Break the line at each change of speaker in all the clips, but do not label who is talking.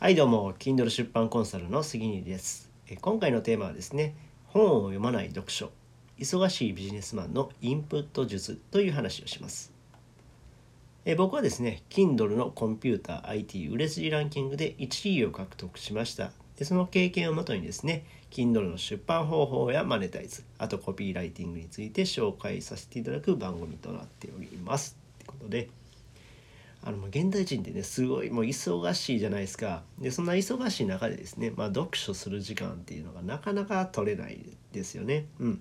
はいどうも Kindle 出版コンサルの杉にです。え今回のテーマはですね本を読まない読書。忙しいビジネスマンのインプット術という話をします。え僕はですね Kindle のコンピューター IT 売れ筋ランキングで1位を獲得しました。でその経験をもとにですね Kindle の出版方法やマネタイズあとコピーライティングについて紹介させていただく番組となっております。ということであの現代人ってねすごいもう忙しいじゃないですかでそんな忙しい中でですね、まあ、読書する時間っていうのがなかなか取れないですよね。うん、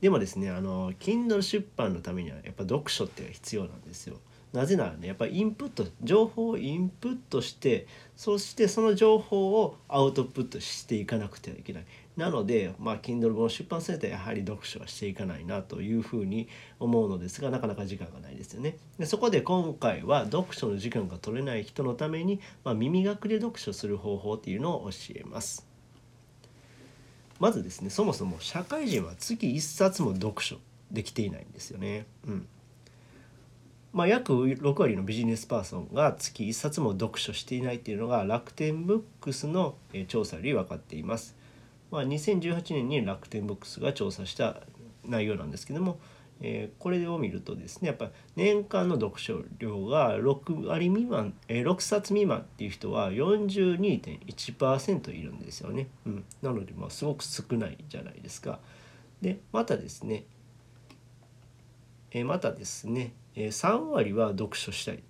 でもですねあの Kindle 出版のためにはやっぱ読書って必要なんですよ。なぜならねやっぱインプット情報をインプットしてそしてその情報をアウトプットしていかなくてはいけないなのでまあ Kindle 本出版されたらやはり読書はしていかないなというふうに思うのですがなかなか時間がないですよね。でそこで今回は読書の時間が取れない人のために、まあ、耳学で読書する方法っていうのを教えます。まずですねそもそも社会人は月1冊も読書できていないんですよね。うん。まあ、約6割のビジネスパーソンが月1冊も読書していないというのが楽天ブックスの調査より分かっています。まあ、2018年に楽天ブックスが調査した内容なんですけども、えー、これを見るとですねやっぱ年間の読書量が6割未満、えー、6冊未満っていう人は42.1%いるんですよね。うん、なのでまあすごく少ないじゃないですか。でまたですね、えー、またですねえ3割は読書したい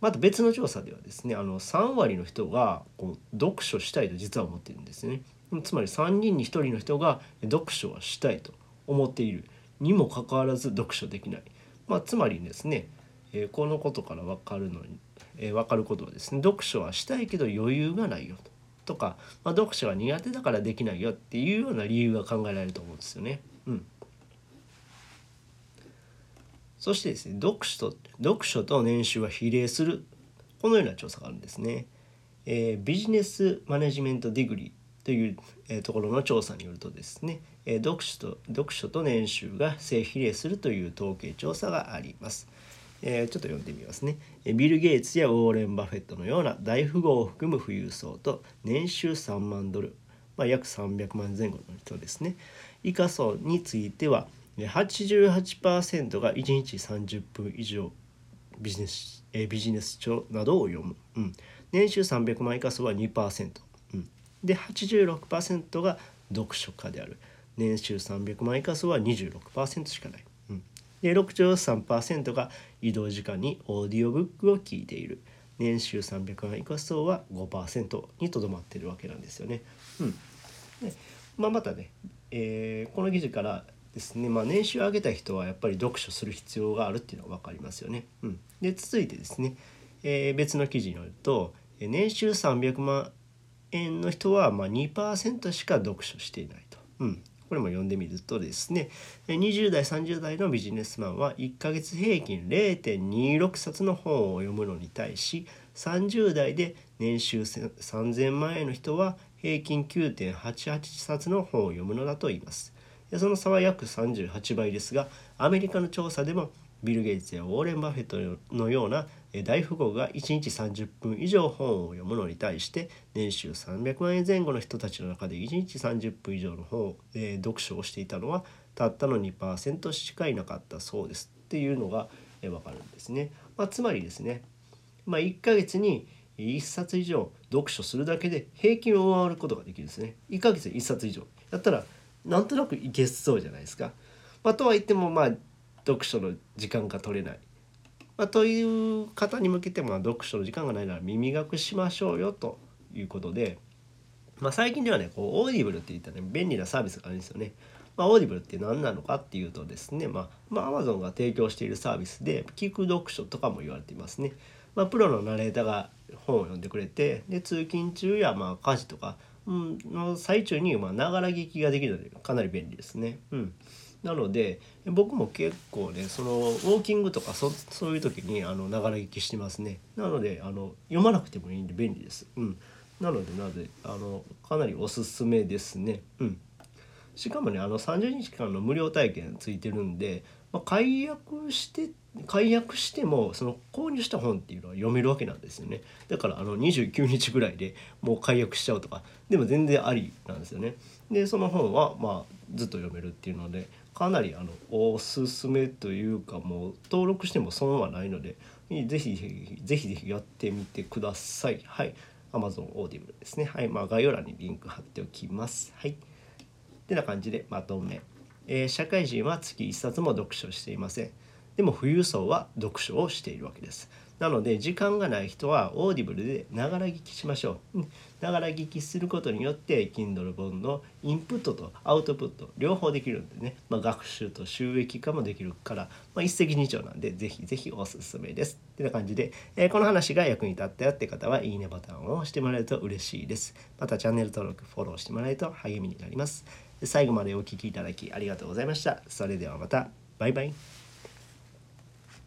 また別の調査ではですねあの3割の人がこう読書したいと実は思ってるんですねつまり3人に1人の人が読書はしたいと思っているにもかかわらず読書できない、まあ、つまりですね、えー、このことから分かるのに、えー、分かることはですね読書はしたいけど余裕がないよと。とか、まあ、読書は苦手だからできないよっていうような理由が考えられると思うんですよね。うん。そしてですね読書と読書と年収は比例する。このような調査があるんですね。えー、ビジネスマネジメントディグリー。という、ところの調査によるとですね、読書と読書と年収が正比例するという統計調査があります。え、ちょっと読んでみますね。ビル・ゲイツやウォーレン・バフェットのような大富豪を含む富裕層と年収3万ドル、まあ、約300万前後の人ですね。以下層については88%が1日30分以上ビジネス、えビジネス書などを読む、うん、年収300万以下層は2%、で86%が読書家である。年収300万以下層は26%しかない、うん、で63%が移動時間にオーディオブックを聞いている。年収300万以下層は5%にとどまっているわけなんですよね。うん、でまあ、またね、えー、この記事からですね、まあ、年収を上げた人はやっぱり読書する必要があるっていうのが分かりますよね。うん、で続いてですね、えー、別の記事によると年収300万円の人はまあ2%しか読書していないと。うんこれも読んでみるとですね20代30代のビジネスマンは1ヶ月平均0.26冊の本を読むのに対し30代で年収3000万円の人は平均9.88冊の本を読むのだと言います。その差は約38倍ですがアメリカの調査でもビル・ゲイツやウォーレン・バフェットのような大富豪が1日30分以上本を読むのに対して年収300万円前後の人たちの中で1日30分以上の本を、えー、読書をしていたのはたったの2%しかいなかったそうですっていうのが、えー、分かるんですね。まあ、つまりですね、まあ、1ヶ月に1冊以上読書するだけで平均を上回ることができるんですね。1ヶ月1冊以上やったらなんとなくいけそうじゃないですか。まあ、とは言ってもまあ読書の時間が取れない。まあ、という方に向けても読書の時間がないなら耳学しましょうよということで、まあ、最近ではねこう Audible っていったね便利なサービスがあるんですよね。まあ、 Audible って何なのかっていうとですね、まあ、まあ、Amazon が提供しているサービスで聞く読書とかも言われていますね。まあ、プロのナレーターが本を読んでくれてで通勤中やまあ家事とかの最中にまながら聞きができるのでかなり便利ですね。うん、なので僕も結構ねそのウォーキングとかそそういう時にあのながら聞きしてますね。なのであの読まなくてもいいんで便利です。うん、なのでなのであのかなりおすすめですね。うんしかもねあの30日間の無料体験ついてるんで、まあ、解約して解約してもその購入した本っていうのは読めるわけなんですよねだからあの29日ぐらいでもう解約しちゃうとかでも全然ありなんですよねでその本はまあずっと読めるっていうのでかなりあのおすすめというかもう登録しても損はないのでぜひぜひぜひぜひやってみてください。はい。Amazon Audible ですね。はい。まあ概要欄にリンク貼っておきます。はい。てな感じでまとめ、えー、社会人は月1冊も読書していません。でも富裕層は読書をしているわけです。なので時間がない人は Audible でながら聞きしましょう。ながら聞きすることによって Kindle 本のインプットとアウトプット両方できるんでね、まあ、学習と収益化もできるから、まあ、一石二鳥なんでぜひぜひおすすめです。ってな感じで、えー、この話が役に立ったよって方はいいねボタンを押してもらえると嬉しいです。またチャンネル登録フォローしてもらえると励みになります。最後までお聴きいただきありがとうございました。それではまた。バイバイ。